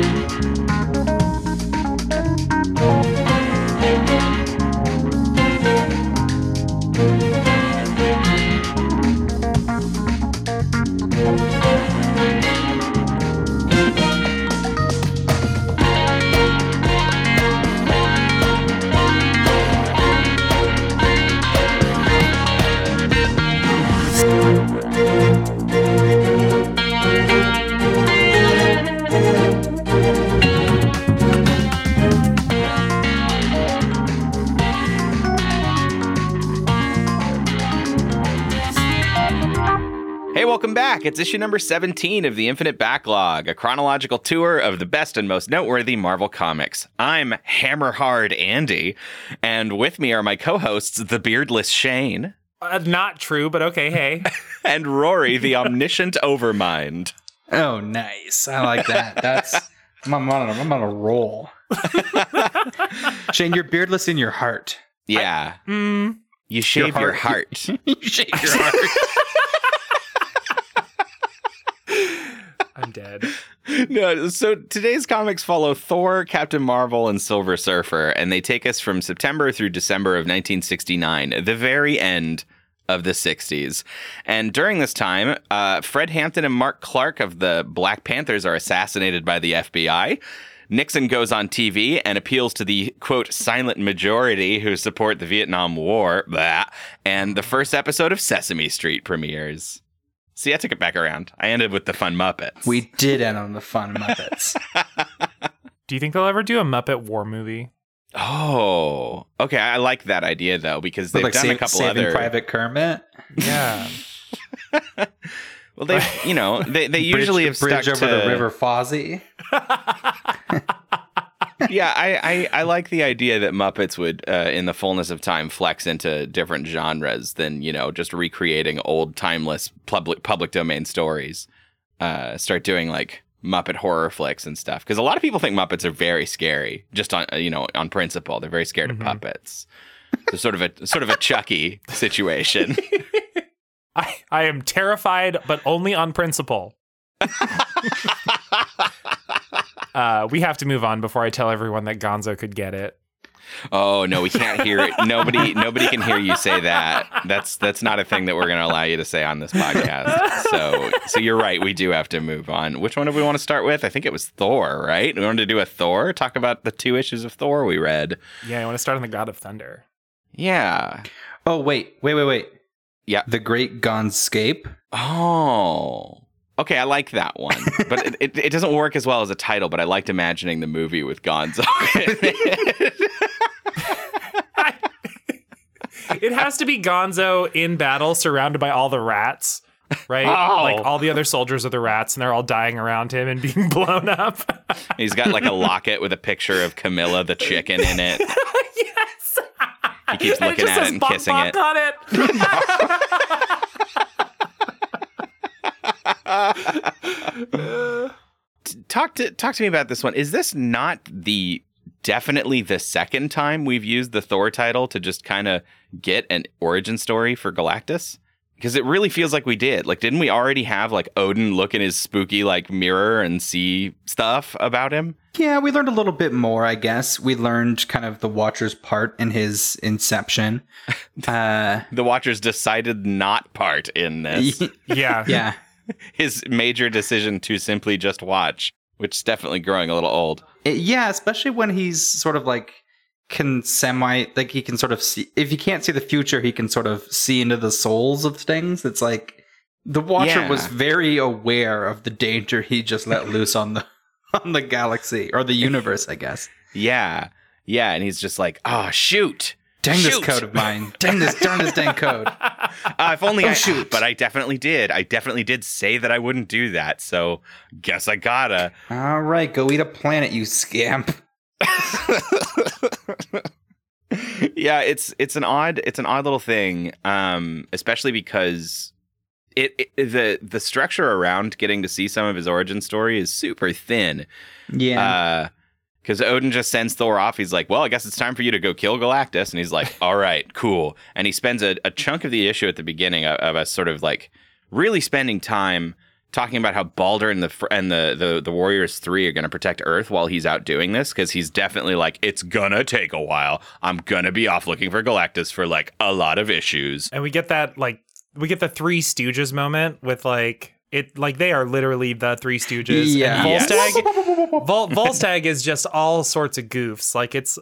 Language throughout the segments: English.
Welcome back. It's issue number 17 of the Infinite Backlog, a chronological tour of the best and most noteworthy Marvel comics. I'm Hammerhard Andy, and with me are my co hosts, the beardless Shane, Uh, not true, but okay. Hey, and Rory, the omniscient Overmind. Oh, nice. I like that. That's I'm on, a, I'm on a roll. Shane, you're beardless in your heart. Yeah. mm, you shave your heart. you shave your heart. I'm dead. no, so today's comics follow Thor, Captain Marvel, and Silver Surfer, and they take us from September through December of 1969, the very end of the 60s. And during this time, uh, Fred Hampton and Mark Clark of the Black Panthers are assassinated by the FBI. Nixon goes on TV and appeals to the quote silent majority who support the Vietnam War. Blah, and the first episode of Sesame Street premieres. See, I took it back around. I ended with the fun Muppets. We did end on the fun Muppets. Do you think they'll ever do a Muppet War movie? Oh, okay. I like that idea though because they've like done Sa- a couple Saving other. Private Kermit. Yeah. well, they, you know, they they Bridge- usually have bridge over to the River Fozzie. yeah, I, I I like the idea that Muppets would, uh, in the fullness of time, flex into different genres than you know just recreating old timeless public public domain stories. Uh, start doing like Muppet horror flicks and stuff because a lot of people think Muppets are very scary, just on you know on principle. They're very scared Mhm. of puppets. So sort of a sort of a Chucky situation. I, I am terrified, but only on principle. uh, we have to move on before I tell everyone that Gonzo could get it. Oh no, we can't hear it. Nobody, nobody can hear you say that. That's that's not a thing that we're going to allow you to say on this podcast. So, so you're right. We do have to move on. Which one do we want to start with? I think it was Thor, right? We wanted to do a Thor. Talk about the two issues of Thor we read. Yeah, I want to start on the God of Thunder. Yeah. Oh wait, wait, wait, wait. Yeah. The Great Gonscape. Oh. Okay, I like that one, but it, it, it doesn't work as well as a title. But I liked imagining the movie with Gonzo. It has to be Gonzo in battle, surrounded by all the rats, right? Oh. Like all the other soldiers are the rats, and they're all dying around him and being blown up. He's got like a locket with a picture of Camilla the chicken in it. yes. He keeps looking just at it and "Bok kissing Bok" it. on it. Talk to talk to me about this one. Is this not the definitely the second time we've used the Thor title to just kind of get an origin story for Galactus? Because it really feels like we did. Like, didn't we already have like Odin look in his spooky like mirror and see stuff about him? Yeah, we learned a little bit more, I guess. We learned kind of the Watcher's part in his inception. Uh, The Watchers decided not part in this. yeah. yeah. his major decision to simply just watch, which is definitely growing a little old. It- yeah, especially when he's sort of like can semi like he can sort of see if he can't see the future, he can sort of see into the souls of things. It's like the Watcher Yeah. was very aware of the danger he just let loose on the on the galaxy or the universe, I guess. Yeah. Yeah. And he's just like, oh, shoot. Dang this code of mine. Dang this darn this dang code. Uh, if only Oh, I shoot. But I definitely did. I definitely did say that I wouldn't do that. So guess I gotta. All right, go eat a planet, you scamp. yeah, it's it's an odd it's an odd little thing, um, especially because it, it the the structure around getting to see some of his origin story is super thin. Yeah. Because Odin just sends Thor off. He's like, "Well, I guess it's time for you to go kill Galactus," and he's like, "All right, cool." And he spends a, a chunk of the issue at the beginning of, of us sort of like really spending time talking about how Balder and the and the the, the Warriors Three are going to protect Earth while he's out doing this because he's definitely like it's gonna take a while. I'm gonna be off looking for Galactus for like a lot of issues. And we get that like we get the Three Stooges moment with like it like they are literally the Three Stooges. Yeah. And Yes. Volstagg, Vol- Volstagg is just all sorts of goofs. Like it's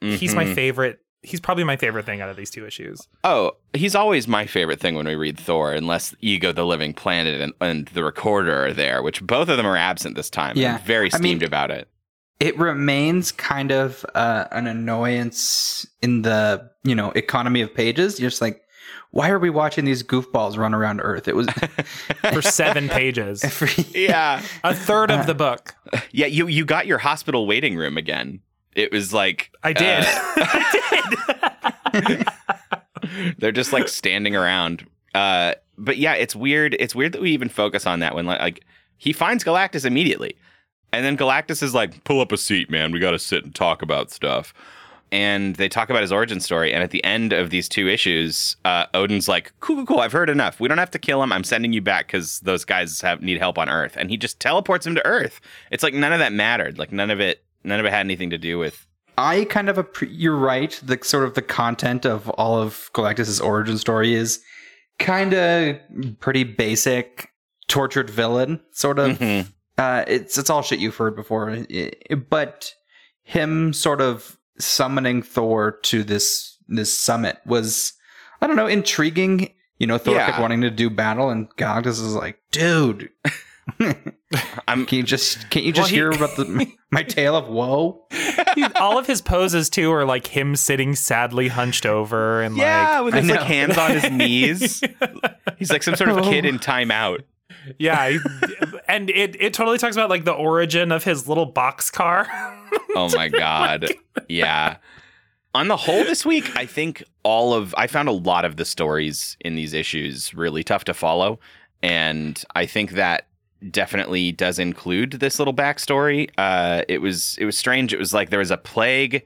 he's my Mhm. favorite. He's probably my favorite thing out of these two issues. Oh, he's always my favorite thing when we read Thor, unless Ego the Living Planet and, and the Recorder are there, which both of them are absent this time. Yeah. I'm very I mean- steamed about it. it remains kind of uh, an annoyance in the you know economy of pages. You're just like, why are we watching these goofballs run around Earth? It was For seven pages, every yeah. a third Uh, of the book. Yeah, you you got your hospital waiting room again. It was like I did. uh, I did. they're just like standing around. Uh, but yeah, it's weird. It's weird that we even focus on that when like, like he finds Galactus immediately, and then Galactus is like, "Pull up a seat, man. We got to sit and talk about stuff." And they talk about his origin story. And at the end of these two issues, uh, Odin's like, "Cool, cool, cool. I've heard enough. We don't have to kill him. I'm sending you back because those guys have need help on Earth." And he just teleports him to Earth. It's like none of that mattered. Like none of it. None of it had anything to do with I kind of appre- you're right. The sort of the content of all of Galactus's origin story is kind of pretty basic, tortured villain sort of. Mhm. Uh, it's it's all shit you've heard before, but him sort of summoning Thor to this this summit was I don't know intriguing. You know, Thor Yeah. kept wanting to do battle, and Galactus is like, dude. I'm Can you just can't you Well, just he- hear about the my tale of woe? He- all of his poses too are like him sitting sadly hunched over and Yeah, like with his like hands on his knees. He's like some sort of kid in oh. timeout. Yeah, he- and it it totally talks about like the origin of his little box car. Oh my god. Yeah. On the whole this week, I think all of I found a lot of the stories in these issues really tough to follow. And I think that definitely does include this little backstory. Uh it was it was strange. It was like there was a plague,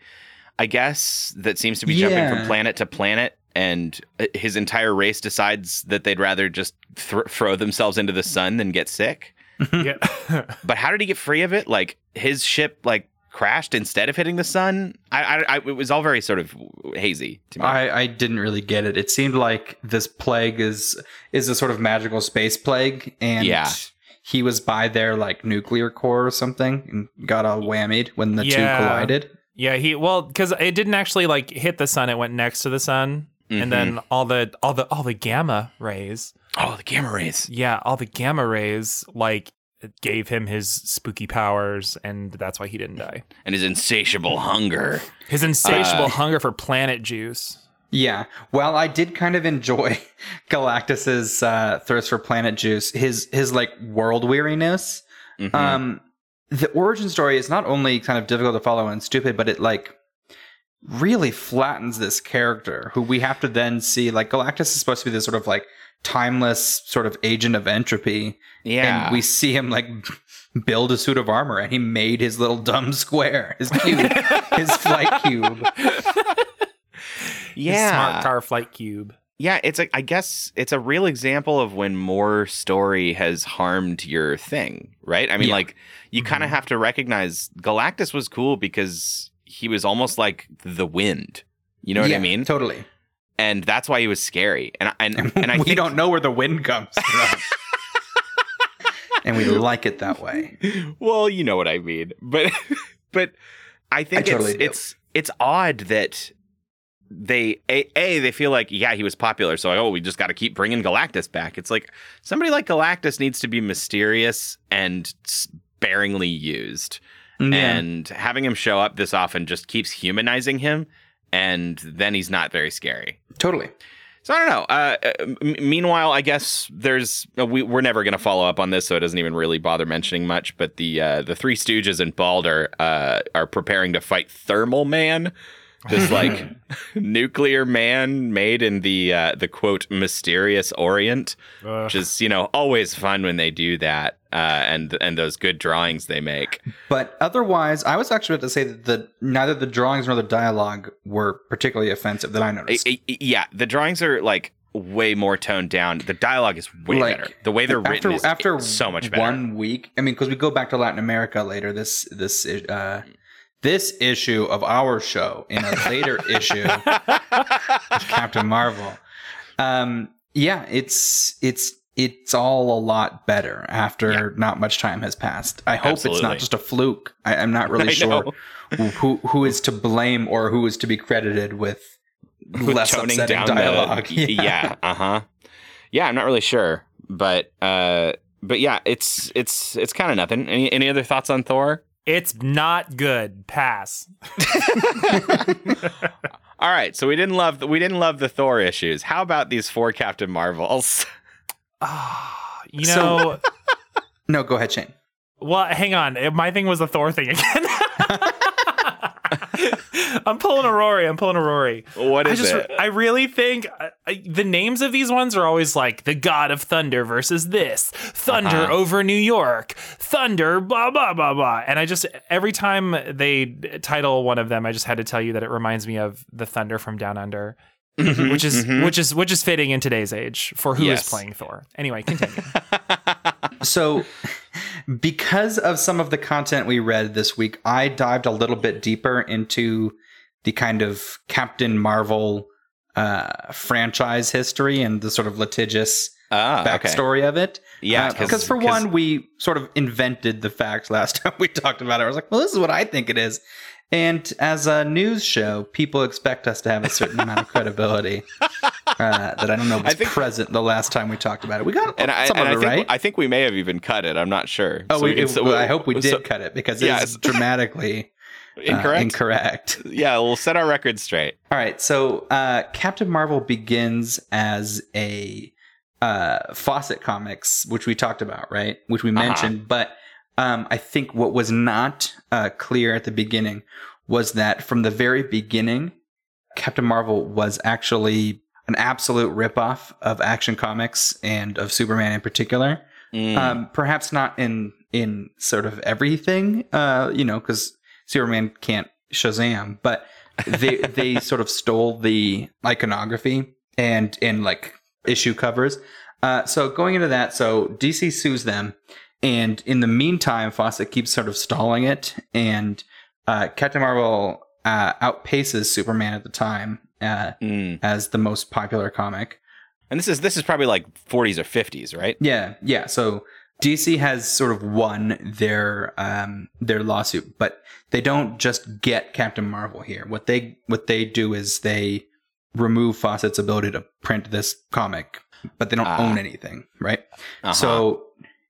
I guess, that seems to be jumping from planet to planet. And uh, his entire race decides that they'd rather just thr throw themselves into the sun than get sick. yeah. But how did he get free of it? Like his ship like crashed instead of hitting the sun. I, I, I it was all very sort of hazy to me. I, I didn't really get it. It seemed like this plague is is a sort of magical space plague, and Yeah. he was by their like nuclear core or something and got all whammied when the Yeah. two collided. Yeah, he well because it didn't actually like hit the sun; it went next to the sun, Mhm. and then all the all the all the gamma rays. oh, the gamma rays. Yeah, all the gamma rays like gave him his spooky powers, and that's why he didn't die. and his insatiable hunger. His insatiable Uh, hunger for planet juice. Yeah. Well, I did kind of enjoy Galactus's uh, thirst for planet juice. His his like world weariness. Mhm. Um, the origin story is not only kind of difficult to follow and stupid, but it like really flattens this character who we have to then see. Like Galactus is supposed to be this sort of like timeless sort of agent of entropy, yeah, and we see him like build a suit of armor, and he made his little dumb square, his cube, his flight cube. His yeah, smart car flight cube. yeah. It's like I guess it's a real example of when more story has harmed your thing, right? I mean, Yeah. like you kind of mm-hmm. have to recognize Galactus was cool because he was almost like the wind. You know what I mean? Totally. and that's why he was scary. And and and I we think, don't know where the wind comes from. and we like it that way. well, you know what I mean. But but I think I totally it's do. it's it's odd that they a, a they feel like yeah he was popular so oh we just got to keep bringing Galactus back. It's like somebody like Galactus needs to be mysterious and sparingly used. And having him show up this often just keeps humanizing him and then he's not very scary. totally. So I don't know. Uh, uh, m- meanwhile, I guess there's uh, we, we're never going to follow up on this, so it doesn't even really bother mentioning much. But the uh, the Three Stooges and Balder uh, are preparing to fight Thermal Man, this like nuclear man made in the uh, the quote mysterious Orient, Ugh. which is you know always fun when they do that, uh, and and those good drawings they make. But otherwise, I was actually about to say that the neither the drawings nor the dialogue were particularly offensive that I I- noticed. I- I- yeah, the drawings are like way more toned down. The dialogue is way Like, better. The way they're after written is after so much better. One week. I mean, because we go back to Latin America later. This this uh, this issue of our show in a later issue, Captain Marvel. Um, yeah, it's it's it's all a lot better after not much time has passed. I hope it's not just a fluke. I, I'm not really sure who who is to blame or who is to be credited with less toning upsetting dialogue. The, yeah, uh huh. Yeah, I'm not really sure, but uh, but yeah, it's it's it's kind of nothing. Any any other thoughts on Thor? It's not good. Pass. All right, so we didn't love the, we didn't love the Thor issues. How about these four Captain Marvels? Ah, you So- know, No, go ahead, Shane. well, hang on. My thing was the Thor thing again. I'm pulling a Rory. I'm pulling a Rory. What I just, it? I really think I, I, the names of these ones are always like the God of Thunder versus this, Thunder Uh-huh. over New York, Thunder, blah blah blah blah. And I just every time they title one of them, I just had to tell you that it reminds me of the Thunder from Down Under, which is mhm. which is which is fitting in today's age for who is Yes. playing Thor. Anyway, continue. So, because of some of the content we read this week, I dived a little bit deeper into the kind of Captain Marvel uh, franchise history and the sort of litigious ah, okay. backstory of it. Yeah, Uh, because for one, we sort of invented the fact last time we talked about it. I was like, well, this is what I think it is. And as a news show, people expect us to have a certain amount of credibility uh, that I don't know I was think- present the last time we talked about it. We got and I, some and I of it think right. I think we may have even cut it. I'm not sure. Oh, So we, can- it- so- I hope we did so- cut it because Yeah, it's dramatically uh, incorrect. incorrect. Yeah, we'll set our record straight. All right, so uh, Captain Marvel begins as a uh, Fawcett Comics, which we talked about, right? Which we Uh-huh. mentioned, but um, I think what was not uh, clear at the beginning was that from the very beginning, Captain Marvel was actually an absolute ripoff of Action Comics and of Superman in particular. Mm. Um, perhaps not in in sort of everything, uh, you know, because Superman can't Shazam, but they they sort of stole the iconography and and like issue covers. Uh, so going into that, so DC sues them, and in the meantime, Fawcett keeps sort of stalling it, and uh, Captain Marvel uh, outpaces Superman at the time uh, Mm. as the most popular comic. And this is this is probably like 40s or 50s, right? Yeah, yeah. So DC has sort of won their um their lawsuit, but they don't just get Captain Marvel here. What they what they do is they remove Fawcett's ability to print this comic, but they don't Ah. own anything, right? Uh-huh. So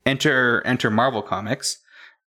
enter enter Marvel Comics,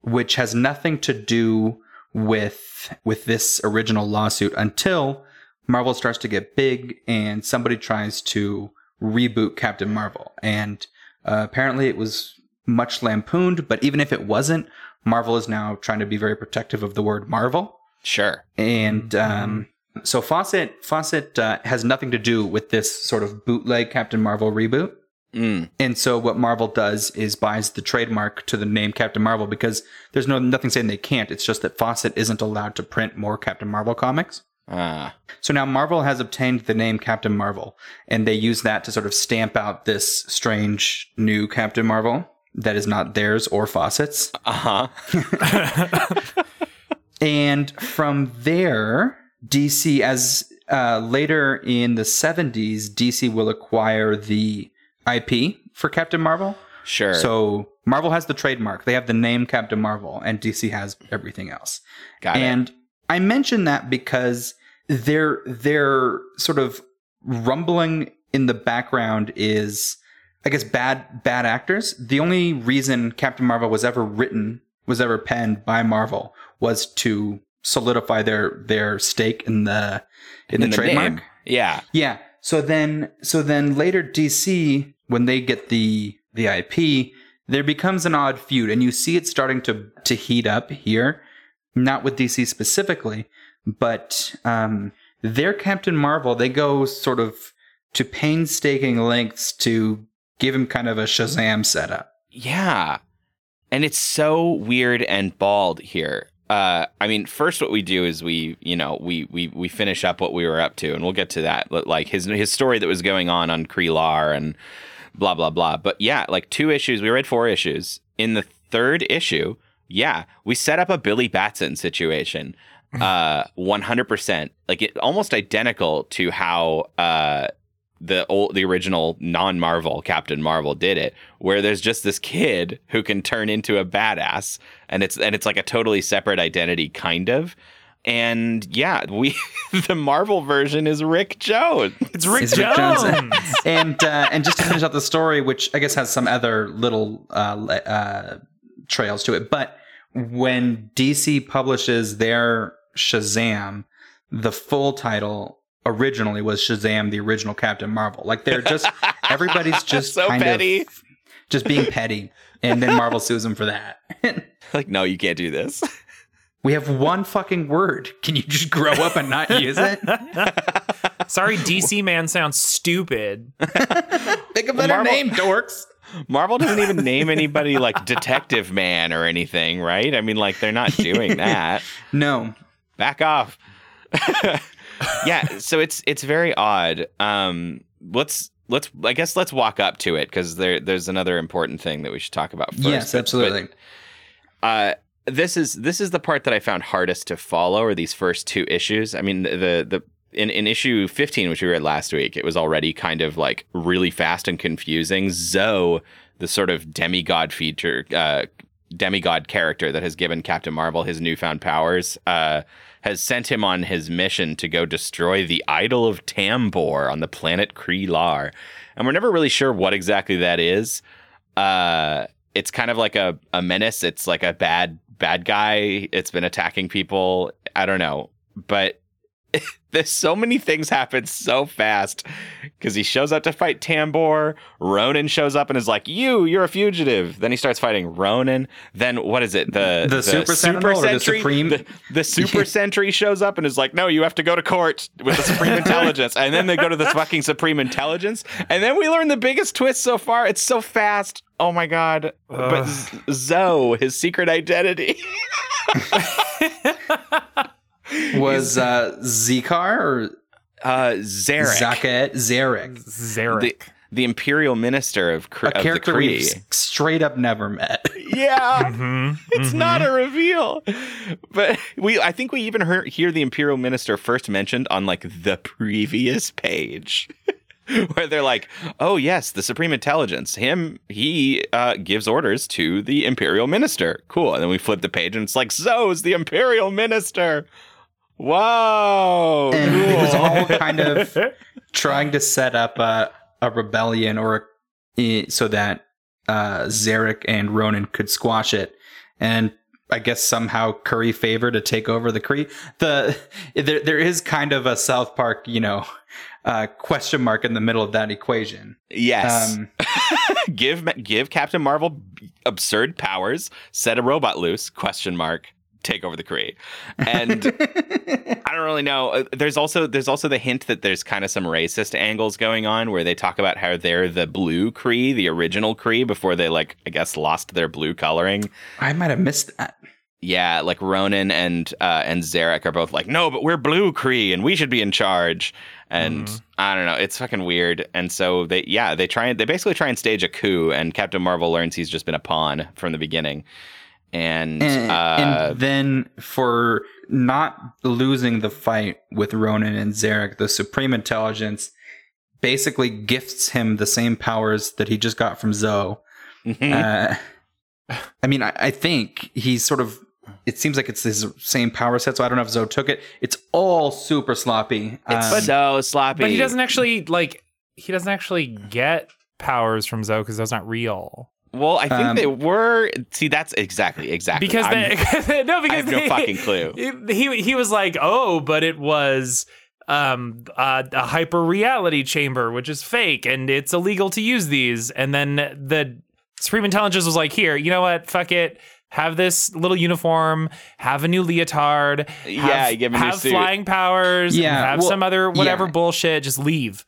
which has nothing to do with with this original lawsuit until Marvel starts to get big and somebody tries to reboot Captain Marvel. And uh, apparently it was much lampooned, but even if it wasn't, Marvel is now trying to be very protective of the word Marvel. sure. And um, so Fawcett Fawcett uh, has nothing to do with this sort of bootleg Captain Marvel reboot. Mm. And so what Marvel does is buys the trademark to the name Captain Marvel because there's no nothing saying they can't. It's just that Fawcett isn't allowed to print more Captain Marvel comics. Ah. So now Marvel has obtained the name Captain Marvel, and they use that to sort of stamp out this strange new Captain Marvel that is not theirs or Fawcett's. Uh-huh. And from there, DC, as uh, later in the 70s, DC will acquire the IP for Captain Marvel. Sure. So Marvel has the trademark. They have the name Captain Marvel, and DC has everything else. Got it. and I mention that because they're they're sort of rumbling in the background is I guess bad bad actors. The only reason Captain Marvel was ever written was ever penned by Marvel was to solidify their their stake in the in, the, trademark. name. Yeah. Yeah. So then so then later DC when they get the the IP, there becomes an odd feud and you see it starting to to heat up here, not with DC specifically, but um their Captain Marvel, they go sort of to painstaking lengths to give him kind of a Shazam setup. Yeah. And it's so weird and bald here. Uh, I mean, first what we do is we, you know, we we we finish up what we were up to, and we'll get to that. Like his his story that was going on on Kree and blah blah blah. But yeah, like two issues. We read four issues. In the third issue, yeah, we set up a Billy Batson situation. Uh, one hundred percent, like it, almost identical to how uh the old the original non-Marvel Captain Marvel did it where there's just this kid who can turn into a badass and it's and it's like a totally separate identity kind of and yeah we the Marvel version is Rick Jones It's Rick It's Rick Jones. Jones. and uh, and just to finish out the story, which I guess has some other little uh, uh, trails to it, but when DC publishes their Shazam, the full title originally was Shazam: The Original Captain Marvel. Like they're just everybody's just So kind petty. of just being petty, and then Marvel sues them for that. like no you can't do this we have one fucking word. Can you just grow up and not use it? Sorry, DC man sounds stupid. Think of better Marvel- name, dorks. Marvel doesn't even name anybody like Detective Man or anything right I mean like they're not doing that No, back off. Yeah, so it's it's very odd. Um, let's let's I guess let's walk up to it because there there's another important thing that we should talk about first. yes, absolutely. But, uh, this is this is the part that I found hardest to follow. Are these first two issues? I mean, the the in, in issue 15, which we read last week, it was already kind of like really fast and confusing. Zoe, the sort of demigod feature, uh, demigod character that has given Captain Marvel his newfound powers, uh, has sent him on his mission to go destroy the idol of Tambor on the planet Kree-Lar. And we're never really sure what exactly that is. Uh, it's kind of like a, a menace. It's like a bad bad guy. It's been attacking people. I don't know. But there's so many things happen so fast because he shows up to fight Tambor. Ronan shows up and is like, "You, you're a fugitive." Then he starts fighting Ronan. Then what is it? The The Super Sentinel or the Supreme- The, the Super Sentry shows up and is like, "No, you have to go to court with the Supreme Intelligence." And then they go to the fucking Supreme Intelligence, and then we learn the biggest twist so far. It's so fast. Oh my god! But Ugh. Z- Zoe, his secret identity. Was uh, Zikar or Uh, Zarek. Zaket Zarek, Zarek. the, the imperial minister of, Kr- a of the character we've straight up never met. Yeah, Mhm, it's mhm. not a reveal, but we. I think we even heard, hear the imperial minister first mentioned on like the previous page. Where they're like, oh yes, the supreme intelligence. Him, he uh, gives orders to the imperial minister. Cool. And then we flip the page, and it's like, Zoe's the imperial minister. Whoa! And it was all kind of trying to set up a, a rebellion or a, so that uh, Zarek and Ronan could squash it. And I guess somehow curry favor to take over the Kree. The there there is kind of a South Park, you know, uh, question mark in the middle of that equation. yes. Um, give give Captain Marvel absurd powers, set a robot loose? Question mark. Take over the Kree, and I don't really know. Uh, There's also there's also the hint that there's kind of some racist angles going on where they talk about how they're the blue Kree, the original Kree, before they like I guess lost their blue coloring. I might have missed that. Yeah, like Ronan and uh, and Zarek are both like, no, but we're blue Kree and we should be in charge. And Mhm. I don't know, it's fucking weird. And so they, yeah, they try and they basically try and stage a coup, and Captain Marvel learns he's just been a pawn from the beginning. And, and, uh, and then for not losing the fight with Ronan and Zarek, the Supreme Intelligence basically gifts him the same powers that he just got from Zoe. mhm. Uh, I mean, I, I think he's sort of. It seems like it's his same power set, so I don't know if Zoe took it. It's all super sloppy. it's Um, so sloppy. But he doesn't actually like. He doesn't actually get powers from Zoe because those aren't real. Well, I think Um, they were. See, that's exactly exactly Because I'm- they, no, because I have no they- fucking clue. He he was like, oh, but it was um uh, a hyper reality chamber, which is fake, and it's illegal to use these. And then the Supreme Intelligence was like, here, you know what? Fuck it. Have this little uniform. Have a new leotard. Yeah, have, you give him a new have suit. flying powers. Yeah, have well, some other whatever yeah. bullshit. Just leave.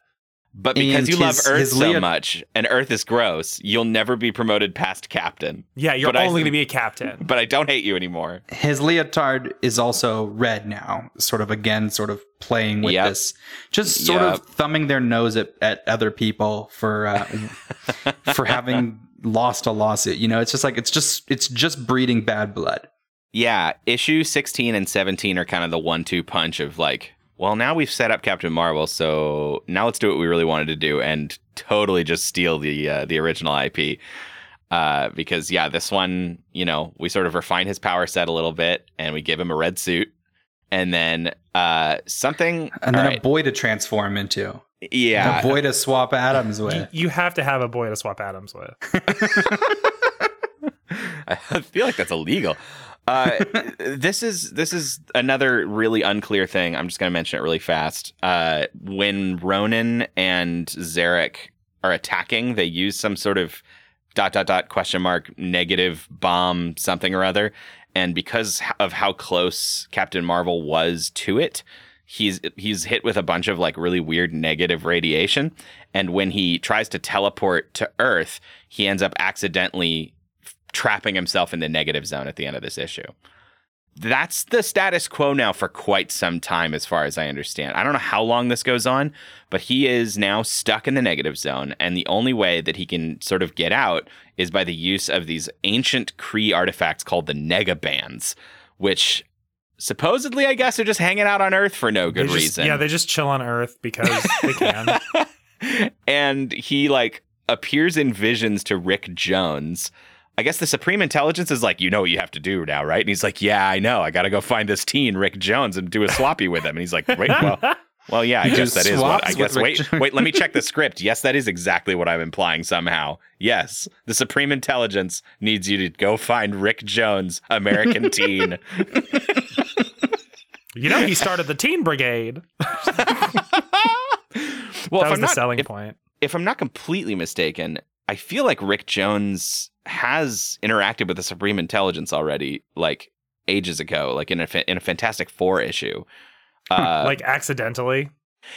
But because And you love Earth so Leo- much and Earth is gross, you'll never be promoted past captain. Yeah, you're But I- only going to be a captain. But I don't hate you anymore. his leotard is also red now, sort of again, sort of playing with Yep. this, just sort Yep. of thumbing their nose at, at other people for uh, for having lost a lawsuit. You know, it's just like it's just it's just breeding bad blood. Yeah, issue 16 and 17 are kind of the one two punch of like, well, now we've set up Captain Marvel, so now let's do what we really wanted to do and totally just steal the uh, the original IP. Uh, because yeah, this one, you know, we sort of refine his power set a little bit and we give him a red suit. And then uh, something, And then all a boy to transform into, yeah, a boy to swap atoms with. you have to have a boy to swap atoms with. I feel like that's illegal. Uh, this is this is another really unclear thing. I'm just going to mention it really fast. Uh, when Ronan and Zarek are attacking, they use some sort of dot dot dot question mark negative bomb something or other, and because of how close Captain Marvel was to it, he's he's hit with a bunch of like really weird negative radiation, and when he tries to teleport to Earth, he ends up accidentally trapping himself in the negative zone at the end of this issue. That's the status quo now for quite some time, as far as I understand. I don't know how long this goes on, but he is now stuck in the negative zone. And the only way that he can sort of get out is by the use of these ancient Kree artifacts called the Negabands, which supposedly, I guess, are just hanging out on Earth for no good just- reason Yeah, they just chill on Earth because they can. and he like appears in visions to Rick Jones. I guess the Supreme Intelligence is like, you know what you have to do now, right? And he's like, yeah, I know. I got to go find this teen, Rick Jones, and do a sloppy with him. And he's like, wait, well, well, yeah, I guess that is what. I guess. Wait, Jones. wait, let me check the script. Yes, that is exactly what I'm implying somehow. Yes, the Supreme Intelligence needs you to go find Rick Jones, American teen. You know, he started the Teen Brigade. well, that was I'm the not, selling if, point. if I'm not completely mistaken, I feel like Rick Jones has interacted with the Supreme Intelligence already, like ages ago, like in a fa- in a Fantastic Four issue. Uh, like accidentally.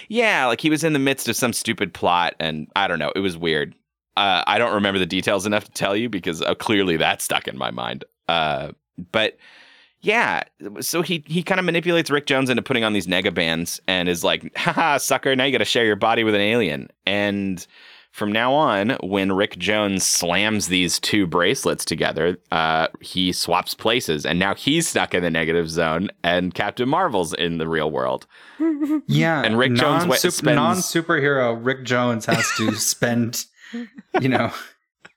yeah, like he was in the midst of some stupid plot, and I don't know, it was weird. Uh, I don't remember the details enough to tell you because uh, clearly that stuck in my mind. Uh, but yeah, so he he kind of manipulates Rick Jones into putting on these nega bands and is like, "Ha ha, sucker, now you got to share your body with an alien. And from now on, when Rick Jones slams these two bracelets together, uh, he swaps places, and now he's stuck in the negative zone, and Captain Marvel's in the real world. Yeah, And Rick Jones wa- non-sup- spends- non-superhero Rick Jones has to spend, you know,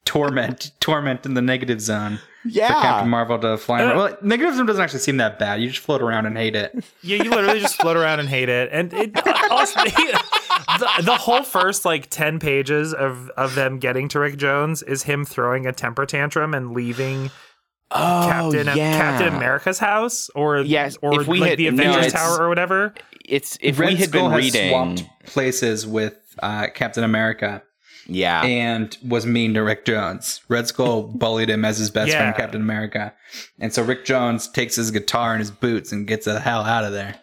torment torment in the negative zone Yeah, for Captain Marvel to fly. around. Well, negative zone doesn't actually seem that bad. You just float around and hate it. Yeah, you literally just float around and hate it. And it also, the, the whole first like 10 pages of, of them getting to Rick Jones is him throwing a temper tantrum and leaving oh, Captain yeah. Captain America's house or Yes, or if we like had- the Avengers it's- Tower or whatever. It's if Red we had Skull been has reading, swapped places with uh, Captain America yeah, and was mean to Rick Jones. Red Skull bullied him as his best Yeah. friend, Captain America, and so Rick Jones takes his guitar and his boots and gets the hell out of there.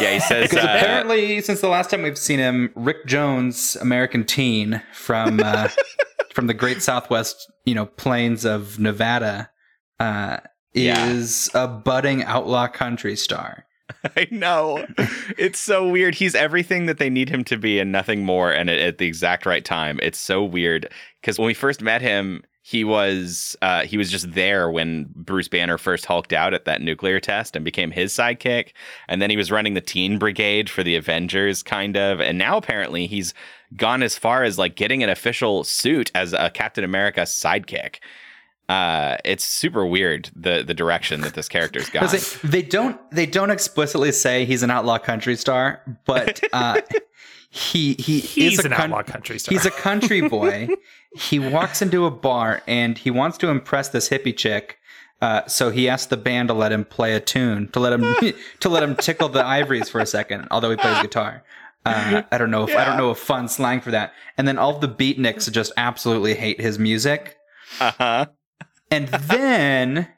Yeah, he says, Because uh, apparently, since the last time we've seen him, Rick Jones, American teen from uh, from the Great Southwest, you know, plains of Nevada, uh, Yeah. is a budding outlaw country star. I know. It's so weird. He's everything that they need him to be and nothing more and at, at the exact right time. It's so weird cuz when we first met him, he was uh, he was just there when Bruce Banner first hulked out at that nuclear test and became his sidekick. And then he was running the teen brigade for the Avengers kind of. And now apparently he's gone as far as like getting an official suit as a Captain America sidekick. Uh, it's super weird the the direction that this character's gone. They, they don't they don't explicitly say he's an outlaw country star, but uh, he he He's is a an coun- outlaw country star. He's a country boy. he walks into a bar and he wants to impress this hippie chick. Uh, so he asks the band to let him play a tune, to let him to let him tickle the ivories for a second, although he plays guitar. Uh, I don't know if I don't know a fun slang for that. And then all the beatniks just absolutely hate his music. uh-huh. And then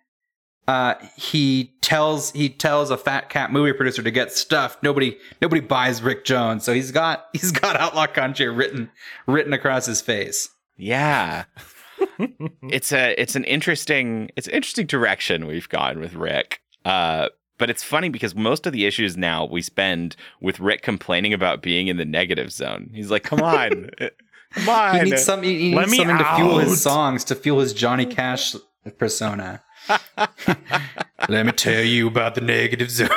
uh, he tells he tells a fat cat movie producer to get stuff. Nobody nobody buys Rick Jones, so he's got he's got Outlaw Country written written across his face. Yeah. it's a it's an interesting it's an interesting direction we've gone with Rick. Uh but it's funny because most of the issues now we spend with Rick complaining about being in the negative zone. He's like, "Come on. Come on." He needs some he, he needs me something to fuel his songs, to fuel his Johnny Cash persona. Let me tell you about the negative zone.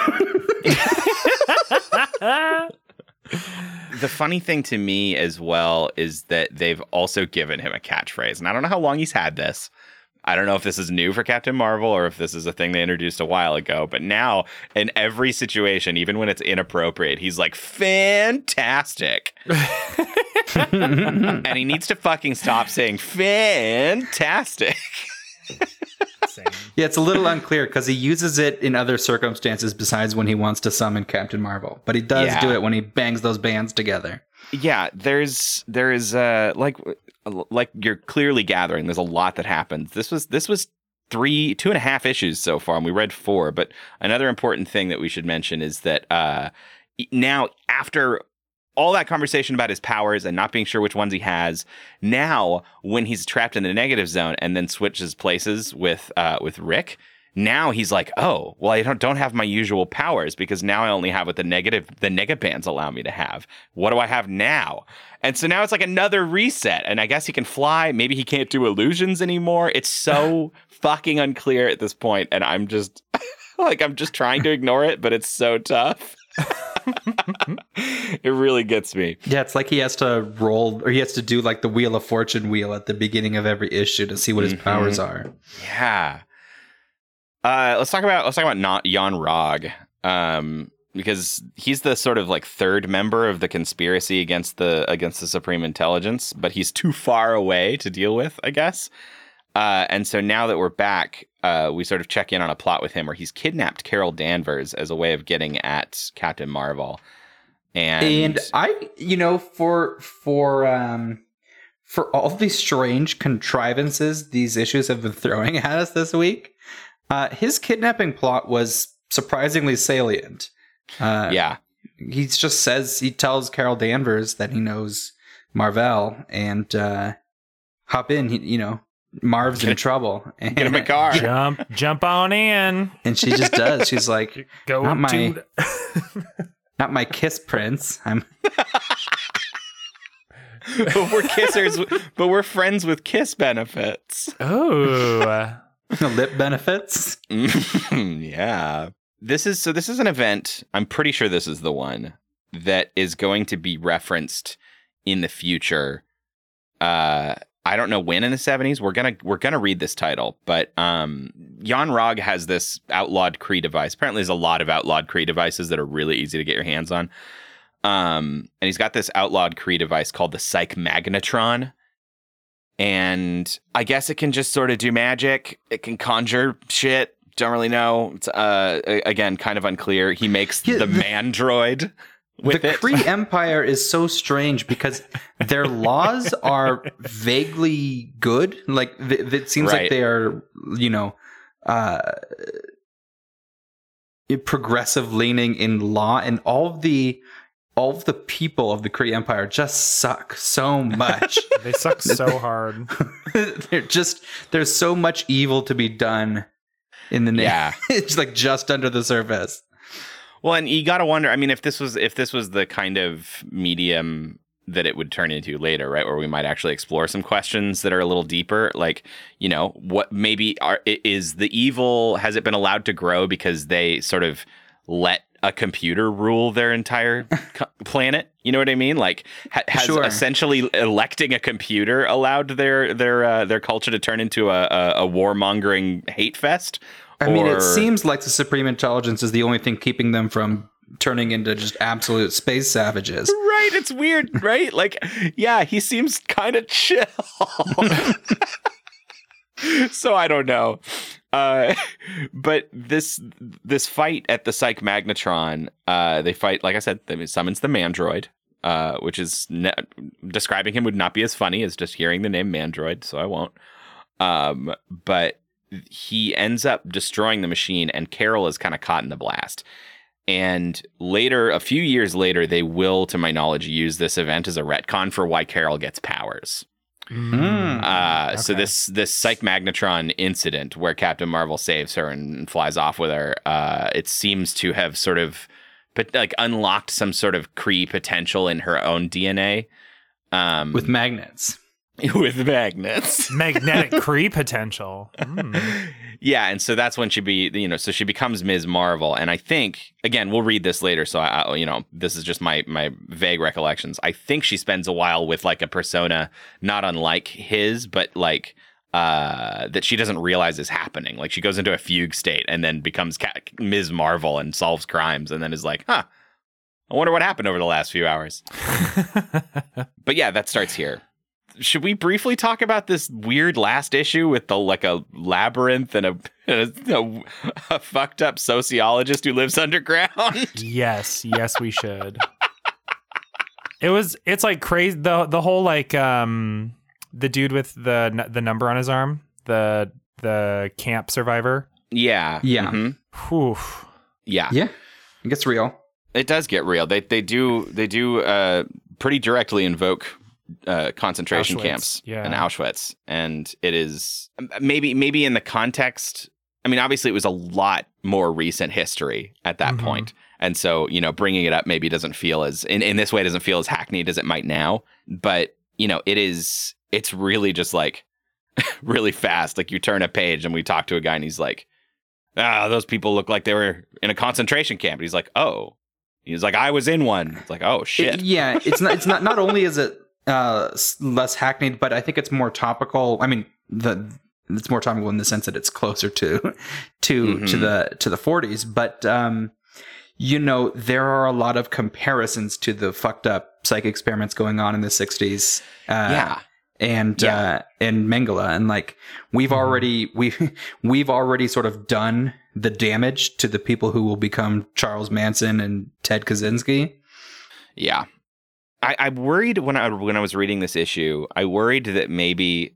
The funny thing to me as well is that they've also given him a catchphrase. And I don't know how long he's had this. I don't know if this is new for Captain Marvel or if this is a thing they introduced a while ago, but now in every situation, even when it's inappropriate, he's like, fantastic. and he needs to fucking stop saying fantastic. Same. Yeah, it's a little unclear because he uses it in other circumstances besides when he wants to summon Captain Marvel. But he does Yeah. do it when he bangs those bands together. yeah there's there is uh like like you're clearly gathering there's a lot that happens this was this was three two and a half issues so far and we read four but another important thing that we should mention is that uh now after all that conversation about his powers and not being sure which ones he has now when he's trapped in the negative zone and then switches places with uh with rick now he's like, oh, well, I don't, don't have my usual powers because now I only have what the negative the negabands allow me to have. What do I have now? And so now it's like another reset. And I guess he can fly. Maybe he can't do illusions anymore. It's so fucking unclear at this point, and I'm just like I'm just trying to ignore it, but it's so tough. it really gets me. Yeah, it's like he has to roll or he has to do like the Wheel of Fortune wheel at the beginning of every issue to see what his Mhm. powers are. Yeah. Uh, let's talk about let's talk about not Yon-Rogg, um, because he's the sort of like third member of the conspiracy against the against the Supreme Intelligence, but he's too far away to deal with, I guess. Uh, and so now that we're back, uh, we sort of check in on a plot with him where he's kidnapped Carol Danvers as a way of getting at Captain Marvel. And, And I, you know, for for um for all these strange contrivances these issues have been throwing at us this week, uh, his kidnapping plot was surprisingly salient. Uh, yeah, he just says he tells Carol Danvers that he knows Marvel and uh, hop in. He, you know, Marv's in trouble, and, get him a car. jump, jump on in. and she just does. She's like, Go Not my- to. "Not my kiss, prince. I'm but we're kissers, but we're friends with kiss benefits. oh, lip benefits." yeah. This is so this is an event. I'm pretty sure this is the one that is going to be referenced in the future. Uh I don't know when in the 70s. We're going to we're to read this title, but um Yon-Rogg has this outlawed Kree device. Apparently there's a lot of outlawed Kree devices that are really easy to get your hands on. Um and he's got this outlawed Kree device called the Psych Magnetron and I guess it can just sort of do magic. It can conjure shit. Don't really know. It's, uh, again, kind of unclear. He makes Yeah, the the- man droid with the it. Kree Empire is so strange because their laws are vaguely good. Like th- it seems Right. like they are, you know, uh, progressive leaning in law, and all of the all of the people of the Kree Empire just suck so much. they suck so hard. They're just there's so much evil to be done in the name. Yeah. it's like just under the surface. Well, and you got to wonder. I mean, if this was if this was the kind of medium that it would turn into later, right, where we might actually explore some questions that are a little deeper, like you know, what maybe are is the evil has it been allowed to grow because they sort of let a computer rule their entire co- planet? You know what I mean? Like, ha- has Sure. essentially electing a computer allowed their their uh, their culture to turn into a, a, a warmongering hate fest? I mean, it seems like the Supreme Intelligence is the only thing keeping them from turning into just absolute space savages. Right, it's weird, right? Like, yeah, he seems kind of chill. so I don't know. Uh, but this this fight at the Psych Magnetron, uh, they fight, like I said, they summons the Mandroid, uh, which is ne- describing him would not be as funny as just hearing the name Mandroid, so I won't. Um, but he ends up destroying the machine, and Carol is kind of caught in the blast. And later, a few years later, they will, to my knowledge, use this event as a retcon for why Carol gets powers. Mm. Uh, So this this Psych Magnetron incident where Captain Marvel saves her and flies off with her, uh, it seems to have sort of, but like unlocked some sort of Kree potential in her own DNA. Um, With magnets. with magnets. Magnetic Kree potential. Mm. yeah, and so that's when she be you know so she becomes Ms. Marvel, and I think again we'll read this later. So I I- you know this is just my my vague recollections. I think she spends a while with like a persona not unlike his, but like uh that she doesn't realize is happening. Like she goes into a fugue state and then becomes Ms. Marvel and solves crimes, and then is like, huh. I wonder what happened over the last few hours. But yeah, that starts here. Should we briefly talk about this weird last issue with the like a labyrinth and a, a, a fucked up sociologist who lives underground? yes, yes, we should. It was. It's like crazy. the The whole like um the dude with the the number on his arm, the the camp survivor. yeah, Yeah. mhm, Whew. yeah, Yeah. It gets real. It does get real. They they do they do uh, pretty directly invoke uh, concentration Auschwitz, camps yeah. in Auschwitz, and it is maybe maybe in the context. I mean, obviously, it was a lot more recent history at that Mhm. point. and so you know, bringing it up maybe doesn't feel as in in this way doesn't feel as hackneyed as it might now. But you know, it is. It's really just like really fast. Like you turn a page, and we talk to a guy, and he's like, "Ah, those people look like they were in a concentration camp." And he's like, "Oh." He's like, I was in one. It's like, oh shit. It- yeah, it's not. It's not. Not only is it uh, less hackneyed, but I think it's more topical. I mean, the it's more topical in the sense that it's closer to to to Mhm. the to the 40s. But um, you know, there are a lot of comparisons to the fucked up psych experiments going on in the 60s. Uh, yeah. and Yeah. uh and Mengele and like we've Mhm. already we we've already sort of done the damage to the people who will become Charles Manson and Ted Kaczynski. Yeah. I, I worried when I when I was reading this issue, I worried that maybe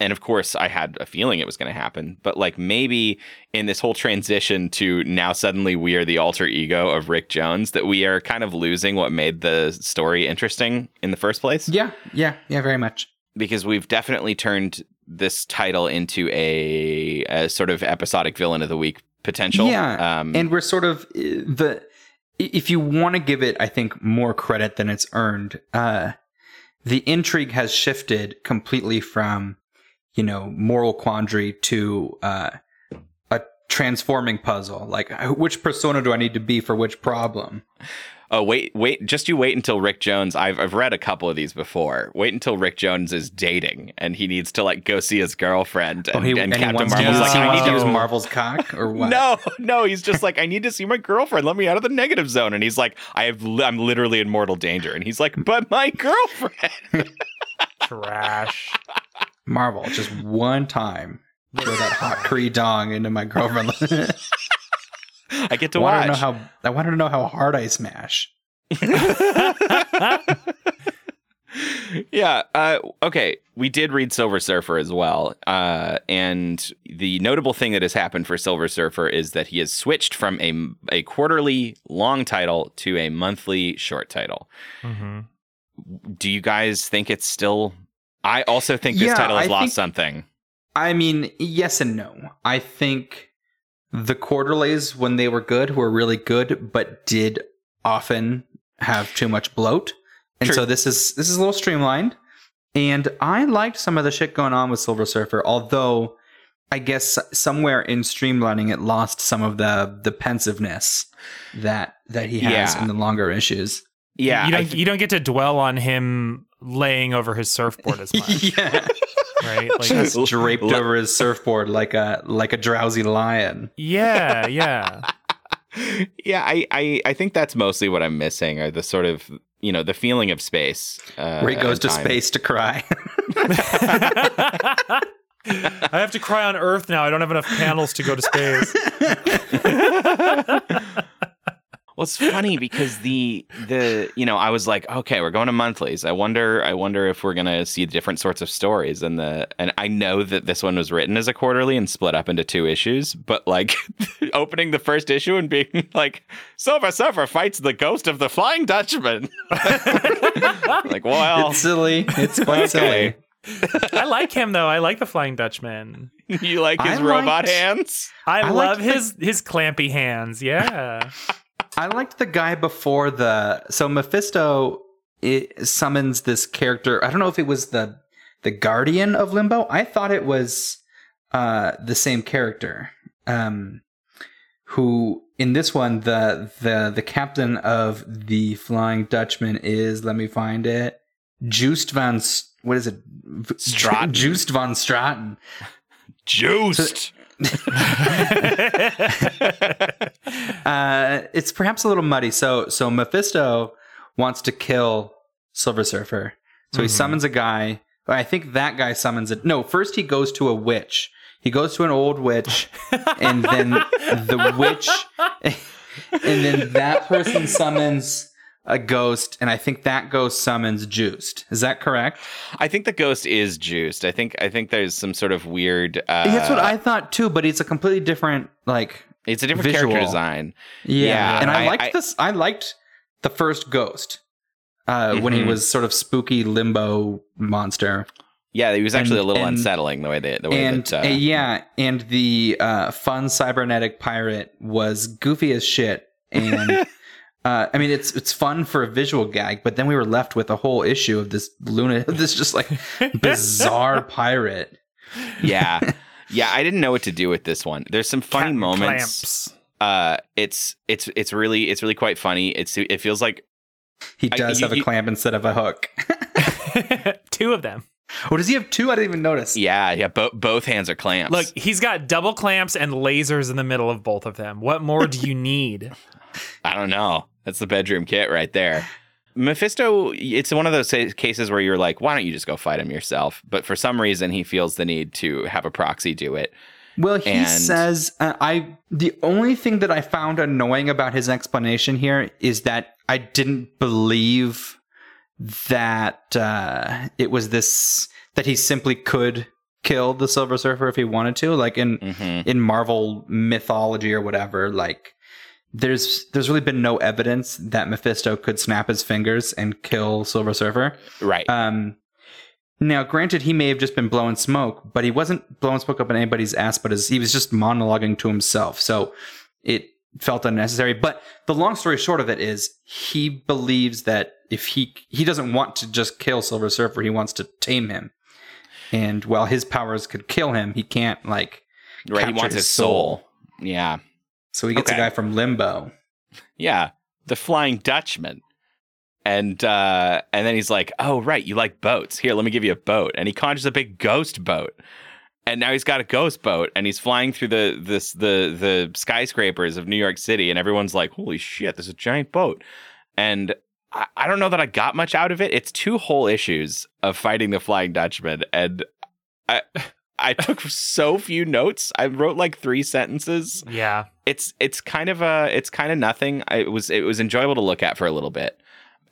and of course I had a feeling it was going to happen, but like maybe in this whole transition to now suddenly we are the alter ego of Rick Jones, that we are kind of losing what made the story interesting in the first place. Yeah, yeah, yeah, very much. Because we've definitely turned this title into a, a sort of episodic villain of the week potential. Yeah, Um, and we're sort of uh, the if you want to give it i think more credit than it's earned uh the intrigue has shifted completely from you know moral quandary to uh a transforming puzzle. Like which persona do i need to be for which problem Oh wait, wait! Just you wait until Rick Jones. I've I've read a couple of these before. Wait until Rick Jones is dating and he needs to like go see his girlfriend. Oh, and, oh, he, and and he Captain wants, Marvel's to, like, he I need to to use marvel's cock or what No, no, he's just like, I need to see my girlfriend. Let me out of the negative zone. And he's like, I have, li- I'm literally in mortal danger. And he's like, but my girlfriend. Trash. marvel just one time throw that hot Kree dong into my girlfriend I get to I want to watch. know how I wanted to know how hard I smash. yeah. Uh, okay. We did read Silver Surfer as well. Uh, and the notable thing that has happened for Silver Surfer is that he has switched from a, a quarterly long title to a monthly short title. hmm Do you guys think it's still. I also think this Yeah, title has I lost think- something. I mean, yes and no. I think the quarterlies when they were good were really good, but did often have too much bloat. And True. so this is this is a little streamlined. And I liked some of the shit going on with Silver Surfer, although I guess somewhere in streamlining it lost some of the the pensiveness that that he has Yeah. in the longer issues. Yeah. you don't th- you don't get to dwell on him laying over his surfboard as much, yeah. Right? Like, Just draped over his surfboard like a like a drowsy lion. yeah, yeah. yeah, I, I, I think that's mostly what I'm missing are the sort of you know the feeling of space. Uh, Where he goes to time. space to cry. I have to cry on Earth now. I don't have enough panels to go to space. Well, it's funny because the the you know I was like, okay, we're going to monthlies. I wonder, I wonder if we're gonna see different sorts of stories. And the and I know that this one was written as a quarterly and split up into two issues. But like opening the first issue and being like, Silver Surfer fights the ghost of the Flying Dutchman. like, well, It's silly. It's quite Okay. silly. I like him though. I like the Flying Dutchman. you like his I robot liked- hands? I, I love liked the- his his clampy hands. Yeah. I liked the guy before the so Mephisto it summons this character. I don't know if it was the the guardian of Limbo. I thought it was uh the same character. Um who in this one the the the captain of the Flying Dutchman is let me find it. Juiced van what is it? Straten. Juiced von Straten. Juiced. Uh, it's perhaps a little muddy. So so Mephisto wants to kill Silver Surfer. So he Mhm. summons a guy. I think that guy summons it. No, first he goes to a witch. He goes to an old witch, and then the witch, and then that person summons a ghost, and I think that ghost summons Juiced. Is that correct? I think the ghost is juiced. I think I think there's some sort of weird. Uh, That's what I thought too, but it's a completely different like It's a different visual. character design. Yeah, Yeah, and I, I- liked I- this. I liked the first Ghost uh, when he Mhm. was sort of spooky limbo monster, Yeah, he was actually And- a little and- unsettling the way they the way and that. uh, Uh, yeah, and the uh, fun cybernetic pirate was goofy as shit. And uh, I mean, it's it's fun for a visual gag, but then we were left with a whole issue of this Luna, this just like bizarre pirate. yeah, yeah. I didn't know what to do with this one. There's some funny Captain moments. Uh, it's it's it's really it's really quite funny. It's it feels like He I- does you- have a you- clamp instead of a hook. Two of them. oh, does he have two? I didn't even notice. yeah yeah. Bo- both hands are clamps. Look, he's got double clamps and lasers in the middle of both of them. What more do you need? I don't know. That's the bedroom kit right there. Mephisto, it's one of those cases where you're like, why don't you just go fight him yourself? But for some reason, he feels the need to have a proxy do it. Well, he And- says uh, I the only thing that I found annoying about his explanation here is that I didn't believe that uh, it was this that he simply could kill the Silver Surfer if he wanted to, like in hmm in Marvel mythology or whatever. Like there's there's really been no evidence that Mephisto could snap his fingers and kill Silver Surfer. Right. Um, now, granted, he may have just been blowing smoke, but he wasn't blowing smoke up in anybody's ass. But his, he was just monologuing to himself, so it felt unnecessary. But the long story short of it is, he believes that if he he doesn't want to just kill Silver Surfer, he wants to tame him. And while his powers could kill him, he can't like. right. He wants his his soul. Yeah. So he gets Okay. a guy from Limbo. Yeah. The Flying Dutchman. And uh, and then he's like, "Oh right, you like boats? Here, let me give you a boat." And he conjures a big ghost boat, and now he's got a ghost boat, and he's flying through the this the the skyscrapers of New York City, and everyone's like, "Holy shit, there's a giant boat!" And I, I don't know that I got much out of it. It's two whole issues of fighting the Flying Dutchman, and I I took so few notes. I wrote like three sentences Yeah. it's it's kind of a it's kind of nothing. I, it was it was enjoyable to look at for a little bit,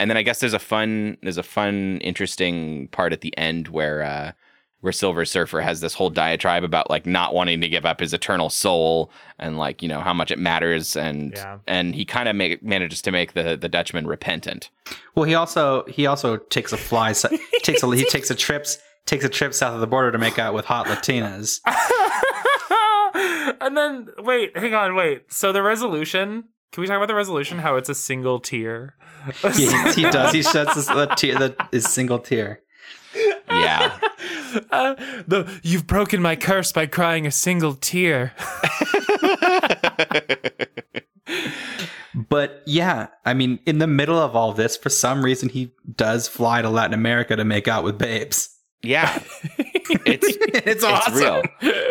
and then I guess there's a fun there's a fun interesting part at the end where uh, where Silver Surfer has this whole diatribe about like not wanting to give up his eternal soul and like you know how much it matters and Yeah. and he kind of make, manages to make the the Dutchman repentant. Well, he also he also takes a fly. so- takes a he takes a trips takes a trip south of the border to make out with hot Latinas. and then wait, hang on, wait. So the resolution. Can we talk about the resolution? How it's a single tear. he, he does. He sheds his, the tear, the, his single tear. Yeah, Uh, the you've broken my curse by crying a single tear. But yeah, I mean, in the middle of all this, for some reason, he does fly to Latin America to make out with babes. Yeah, it's it's it's awesome. real.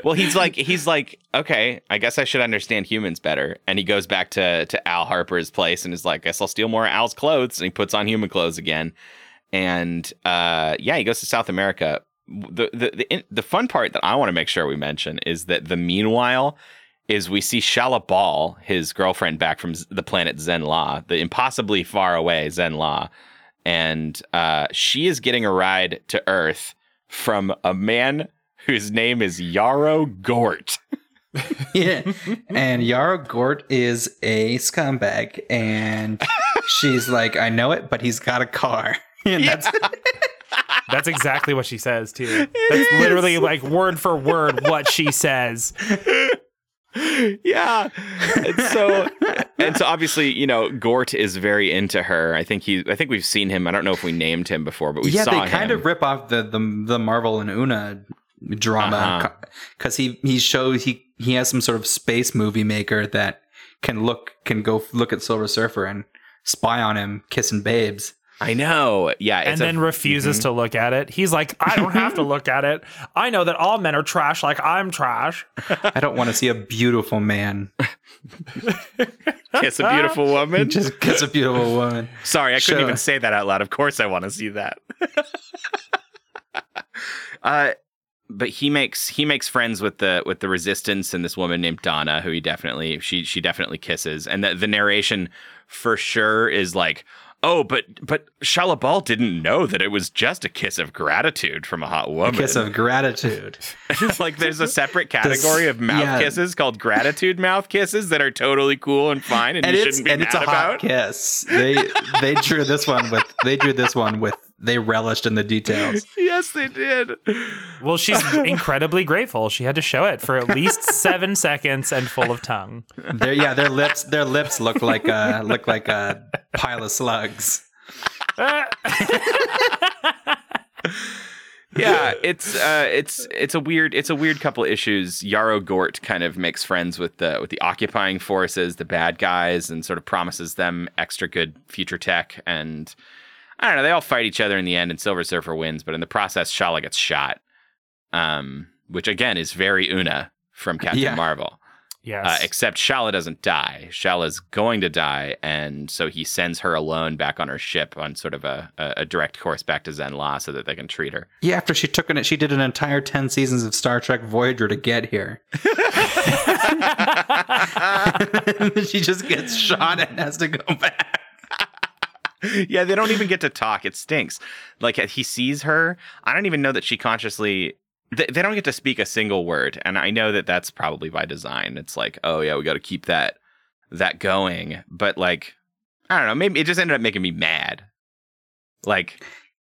Well, he's like he's like okay, I guess I should understand humans better. And he goes back to to Al Harper's place and is like, I guess I'll steal more of Al's clothes. And he puts on human clothes again. And uh, yeah, he goes to South America. The the the, the fun part that I want to make sure we mention is that the meanwhile is we see Shalla-Bal, his girlfriend, back from the planet Zenn-La, the impossibly far away Zenn-La, and uh, she is getting a ride to Earth from a man whose name is Yarro Gort. yeah. And Yarro Gort is a scumbag. And she's like, I know it, but he's got a car. And that's That's exactly what she says too. That's literally like word for word what she says. yeah. And so and so obviously, you know, Gort is very into her. I think he I think we've seen him. I don't know if we named him before, but we yeah, they kind him. of rip off the, the the Marvel and Una drama Uh-huh. because he he shows he he has some sort of space movie maker that can look can go look at Silver Surfer and spy on him kissing babes. I know. Yeah. and it's a- then refuses Mhm. to look at it. He's like, I don't have to look at it. I know that all men are trash like I'm trash. I don't want to see a beautiful man kiss a beautiful woman. just kiss a beautiful woman. Sorry, I couldn't Sure. even say that out loud. Of course, I want to see that. uh, but he makes he makes friends with the with the resistance and this woman named Donna, who he definitely she she definitely kisses, and the the narration for sure is like. Oh, but but Shalla-Bal didn't know that it was just a kiss of gratitude from a hot woman. Kiss of gratitude. It's like there's a separate category of mouth yeah. kisses called gratitude mouth kisses that are totally cool and fine and, and you shouldn't be and mad it's a about. hot kiss. They they drew this one with they drew this one with they relished in the details. Yes, they did. Well, she's incredibly grateful. She had to show it for at least seven seconds and full of tongue. Their yeah, their lips their lips look like a look like a pile of slugs. yeah, it's uh, it's it's a weird it's a weird couple issues. Yarro Gort kind of makes friends with the with the occupying forces, the bad guys, and sort of promises them extra good future tech. And I don't know, they all fight each other in the end, and Silver Surfer wins. But in the process, Shalla gets shot, um, which again is very Una from Captain Yeah. Marvel. Yes. Uh, except Shalla doesn't die. Shalla's going to die, and so he sends her alone back on her ship on sort of a, a, a direct course back to Zenn-La so that they can treat her. Yeah, after she took it, she did an entire ten seasons of Star Trek Voyager to get here. And then she just gets shot and has to go back. yeah, they don't even get to talk. It stinks. Like uh, he sees her. I don't even know that she consciously. They, they don't get to speak a single word, and I know that that's probably by design. It's like, oh yeah, we got to keep that that going. But like, I don't know. Maybe it just ended up making me mad. Like,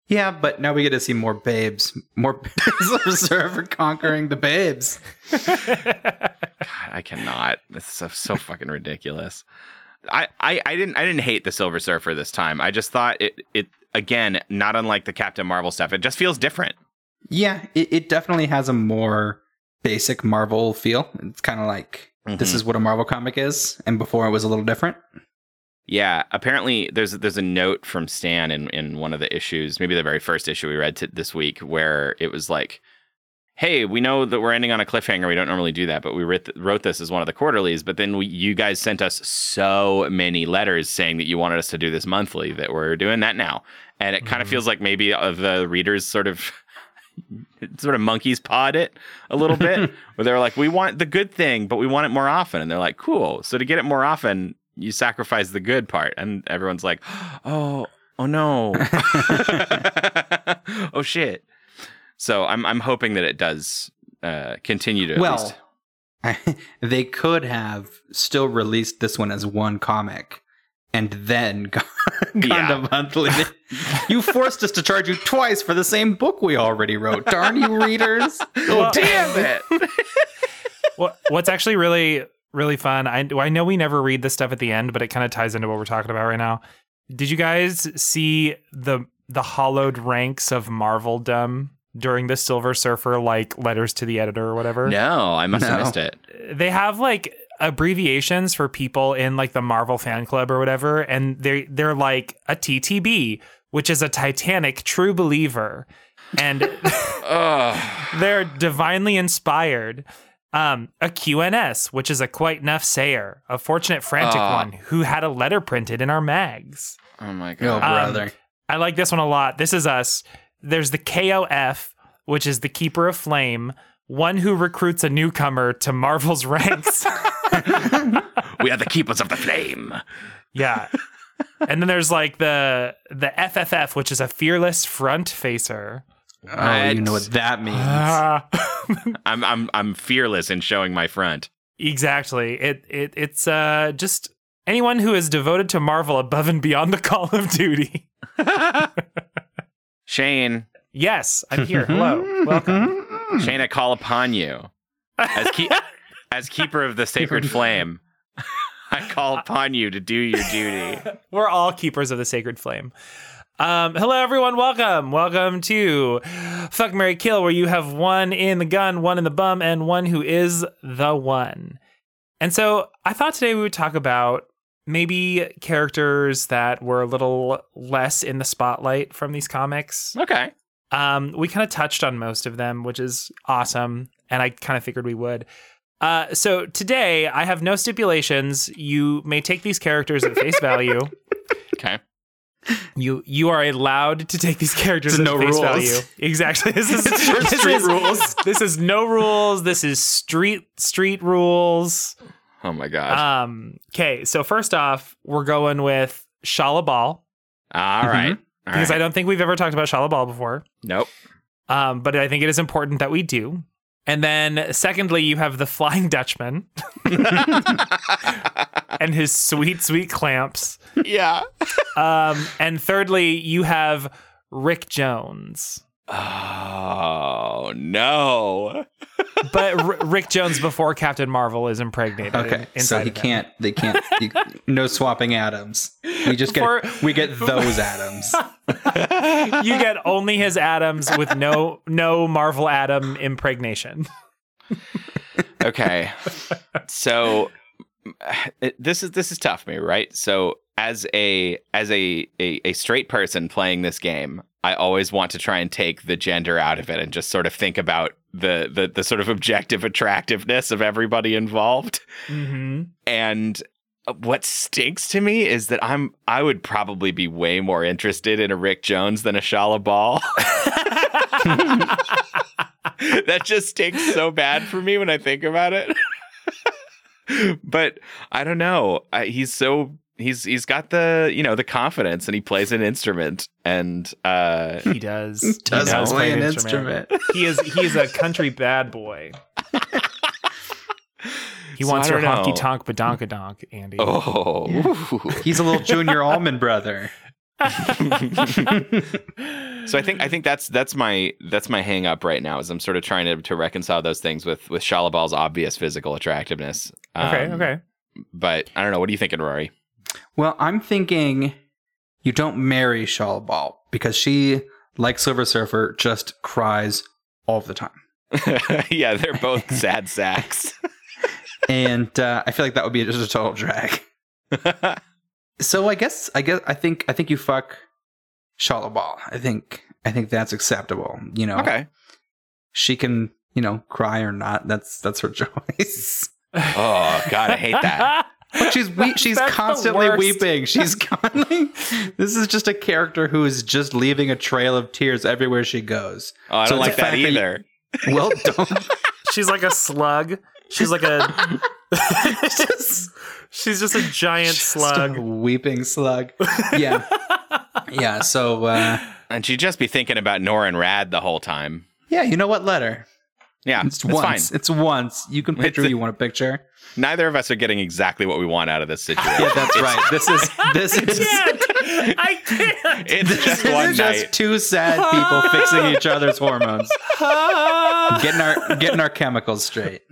Yeah, but now we get to see more babes, more Surfer conquering the babes. God, I cannot. It's so, so fucking ridiculous. I, I, I didn't I didn't hate the Silver Surfer this time. I just thought it it again not unlike the Captain Marvel stuff. It just feels different. Yeah, it, it definitely has a more basic Marvel feel. It's kind of like this Mhm. is what a Marvel comic is, and before it was a little different. Yeah, apparently there's there's a note from Stan in, in one of the issues, maybe the very first issue we read t- this week, where it was like, "Hey, we know that we're ending on a cliffhanger. We don't normally do that, but we writ- wrote this as one of the quarterlies. But then we, you guys sent us so many letters saying that you wanted us to do this monthly that we're doing that now, and it kind of mm-hmm. feels like maybe the readers sort of." sort of monkeys pawed it a little bit where they're like we want the good thing but we want it more often and they're like cool so to get it more often you sacrifice the good part and everyone's like oh oh no oh shit so i'm i'm hoping that it does uh continue to at well, least they could have still released this one as one comic and then gone, gone Yeah. to monthly. you forced us to charge you twice for the same book we already wrote. Darn you, readers. Well, damn it what, what's actually really really fun I, I know we never read this stuff at the end but it kind of ties into what we're talking about right now did you guys see the the hollowed ranks of marveldom during the silver surfer like letters to the editor or whatever no i must have missed it they have like abbreviations for people in like the marvel fan club or whatever and they they're like a ttb which is a titanic true believer and they're divinely inspired. Um, a QNS, which is a quite enough sayer, a fortunate frantic Ah. one who had a letter printed in our mags. oh my god brother. I like this one a lot. This is us. There's the KOF, which is the Keeper of Flame, one who recruits a newcomer to Marvel's ranks. we are the keepers of the flame. Yeah. and then there's like the the FFF, which is a fearless front facer. Oh, you know what that means. Ah. I'm I'm I'm fearless in showing my front. exactly. It it it's uh just anyone who is devoted to Marvel above and beyond the Call of Duty. Shane, Yes, I'm here. Hello. Welcome. Shane, I call upon you as keep as keeper of the sacred flame. I call upon you to do your duty. We're all keepers of the sacred flame. Um, hello, everyone. Welcome. Welcome to Fuck Marry Kill, where you have one in the gun, one in the bum, and one who is the one. And so I thought today we would talk about maybe characters that were a little less in the spotlight from these comics. Okay. Um, we kind of touched on most of them, which is awesome, and I kind of figured we would. Uh, so today I have no stipulations. You may take these characters at face value. Okay. You you are allowed to take these characters There's at no face rules. value. Exactly. This is It's this street is- rules. This is no rules. This is street street rules. Oh my god. Um. Okay. So first off, we're going with Shalla-Bal All right. All because right. I don't think we've ever talked about Shalla-Bal before. Nope. Um, but I think it is important that we do. And then, secondly, you have the Flying Dutchman and his sweet, sweet clamps. yeah. Um, and thirdly, you have Rick Jones, Oh no. but R- Rick Jones before Captain Marvel is impregnated. Okay, so he can't. They can't. You, no swapping atoms. We just get. For- we get those atoms. You get only his atoms with no no Marvel atom impregnation. okay so it- this is this is tough for me right so as a as a, a a straight person playing this game i always want to try and take the gender out of it and just sort of think about the the, the sort of objective attractiveness of everybody involved Mm-hmm. and what stinks to me is that i'm i would probably be way more interested in a rick jones than a Shalla-Bal that just stinks so bad for me when I think about it. but I don't know. I, he's so he's he's got the you know the confidence and he plays an instrument and uh He does. He Does does play play an instrument. He is he is a country bad boy. He So wants I your don't honky know. tonk badonkadonk, Andy. oh He's a little junior Allman brother. so I think I think that's that's my that's my hang up right now is I'm sort of trying to, to reconcile those things with with Shalla-Bal's obvious physical attractiveness. okay, Um, okay. But I don't know. What are you thinking, Rory? Well, I'm thinking you don't marry Shalla-Bal because she, like Silver Surfer, just cries all the time. yeah, they're both sad sacks. and uh, I feel like that would be just a total drag. So I guess I guess I think I think you fuck Ball. I think I think that's acceptable. You know, okay. she can you know cry or not. That's that's her choice. Oh God, I hate that. But she's we- she's That's constantly weeping. She's constantly. this is just a character who is just leaving a trail of tears everywhere she goes. Oh, I So don't it's like that fact that you- either. Well, don't. She's like a slug. She's like a. she's just a giant Just slug. a weeping slug. Yeah, yeah. So uh, And she'd just be thinking about Norrin Radd the whole time. yeah, you know what? Let her. Yeah, It's, it's once. fine. It's once. You can picture a- you want to picture. Neither of us are getting exactly what we want out of this situation. Yeah, that's right. This is this is. I can't. It's This just is one just two sad people fixing each other's hormones, getting our getting our chemicals straight.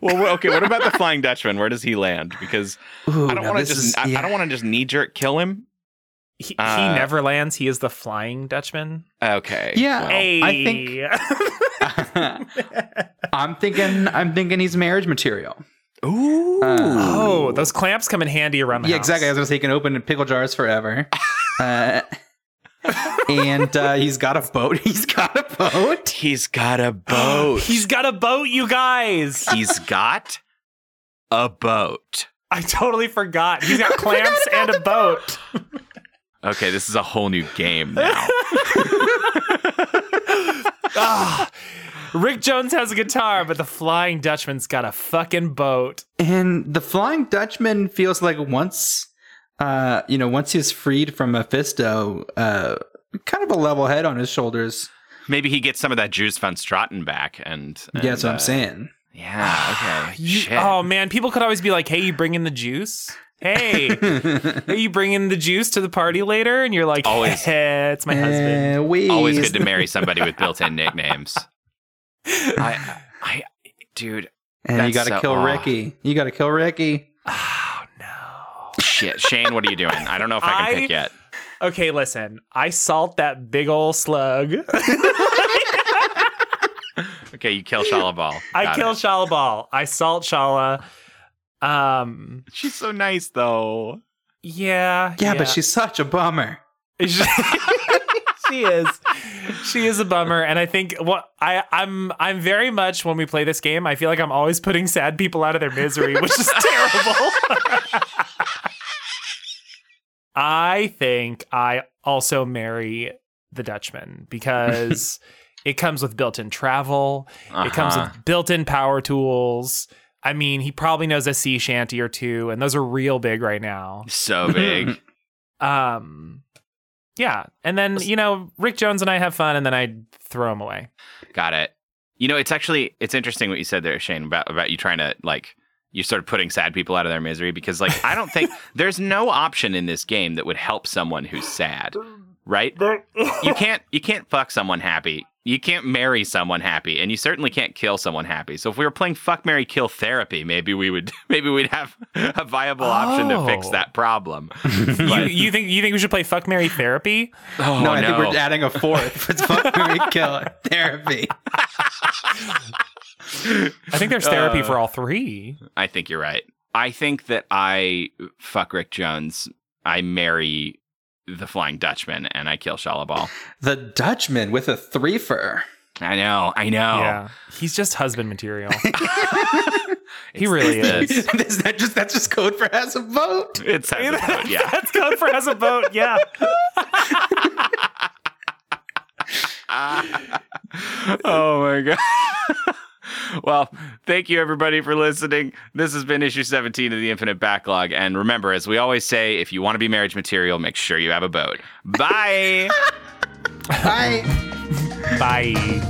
Well, well, okay. What about the Flying Dutchman? Where does he land? Because Ooh, I don't want to just. is- I. I don't want to just knee jerk kill him. He, he Uh, never lands. He is the Flying Dutchman. Okay. Yeah. well, Hey. I think- I'm thinking. I'm thinking he's marriage material. Ooh. Uh, oh, those clamps come in handy around the house. yeah, house. exactly. I was gonna say he can open pickle jars forever. uh, and uh, he's got a boat. He's got a boat. He's got a boat. He's got a boat, you guys. He's got a boat. I totally forgot. He's got clamps and a boat. Okay, this is a whole new game now. Ah. Rick Jones has a guitar, but the Flying Dutchman's got a fucking boat. And the Flying Dutchman feels like once, uh, you know, once he's freed from Mephisto, uh, kind of a level head on his shoulders. Maybe he gets some of that juice von Straten back, and, and yeah, that's what uh, I'm saying. Yeah. Okay. You- Shit. oh man, people could always be like, "Hey, you bring in the juice? Hey, are you bringing the juice to the party later?" And you're like, Always. "Hey, it's my husband." Uh, we Always good to marry somebody with built-in nicknames. I, I, dude. And you got to so- kill oh. Ricky. You got to kill Ricky. Oh no. Shit, Shane, what are you doing? I don't know if I can I- pick yet. Okay, listen. I salt that big ol' slug. Okay, you kill Shalla-Bal. I kill it. Shalla-Bal. I salt Shalla. Um. She's so nice, though. Yeah. Yeah, but she's such a bummer. she is she is a bummer and i think what i i'm i'm very much when we play this game i feel like i'm always putting sad people out of their misery which is terrible i think i also marry the dutchman because it comes with built-in travel it comes Uh-huh. with built-in power tools i mean he probably knows a sea shanty or two and those are real big right now so big. um, yeah, and then you know Rick Jones and I have fun, and then I throw him away. Got it. You know, it's actually it's interesting what you said there, Shane, about about you trying to like you sort of putting sad people out of their misery because like I don't think there's no option in this game that would help someone who's sad, right? You can't you can't fuck someone happy. You can't marry someone happy, and you certainly can't kill someone happy. So if we were playing fuck Marry Kill therapy, maybe we would maybe we'd have a viable option to fix Oh. that problem. you, you think you think we should play Fuck Marry Therapy? Oh, no, I think we're adding a fourth. It's fuck Marry kill therapy. I think there's therapy Uh, for all three. I think you're right. I think that I fuck Rick Jones. I marry the Flying Dutchman and I kill Shalla-Bal. The Dutchman with a threefer. I know, I know. Yeah, he's just husband material. he really this- is. is that just that's just code for has a vote? It's has a vote, yeah. That's code for has a vote. Yeah. oh my god. Well, thank you everybody for listening. This has been issue 17 of the Infinite Backlog. And remember, as we always say, if you want to be marriage material, make sure you have a boat. Bye. Bye. Bye.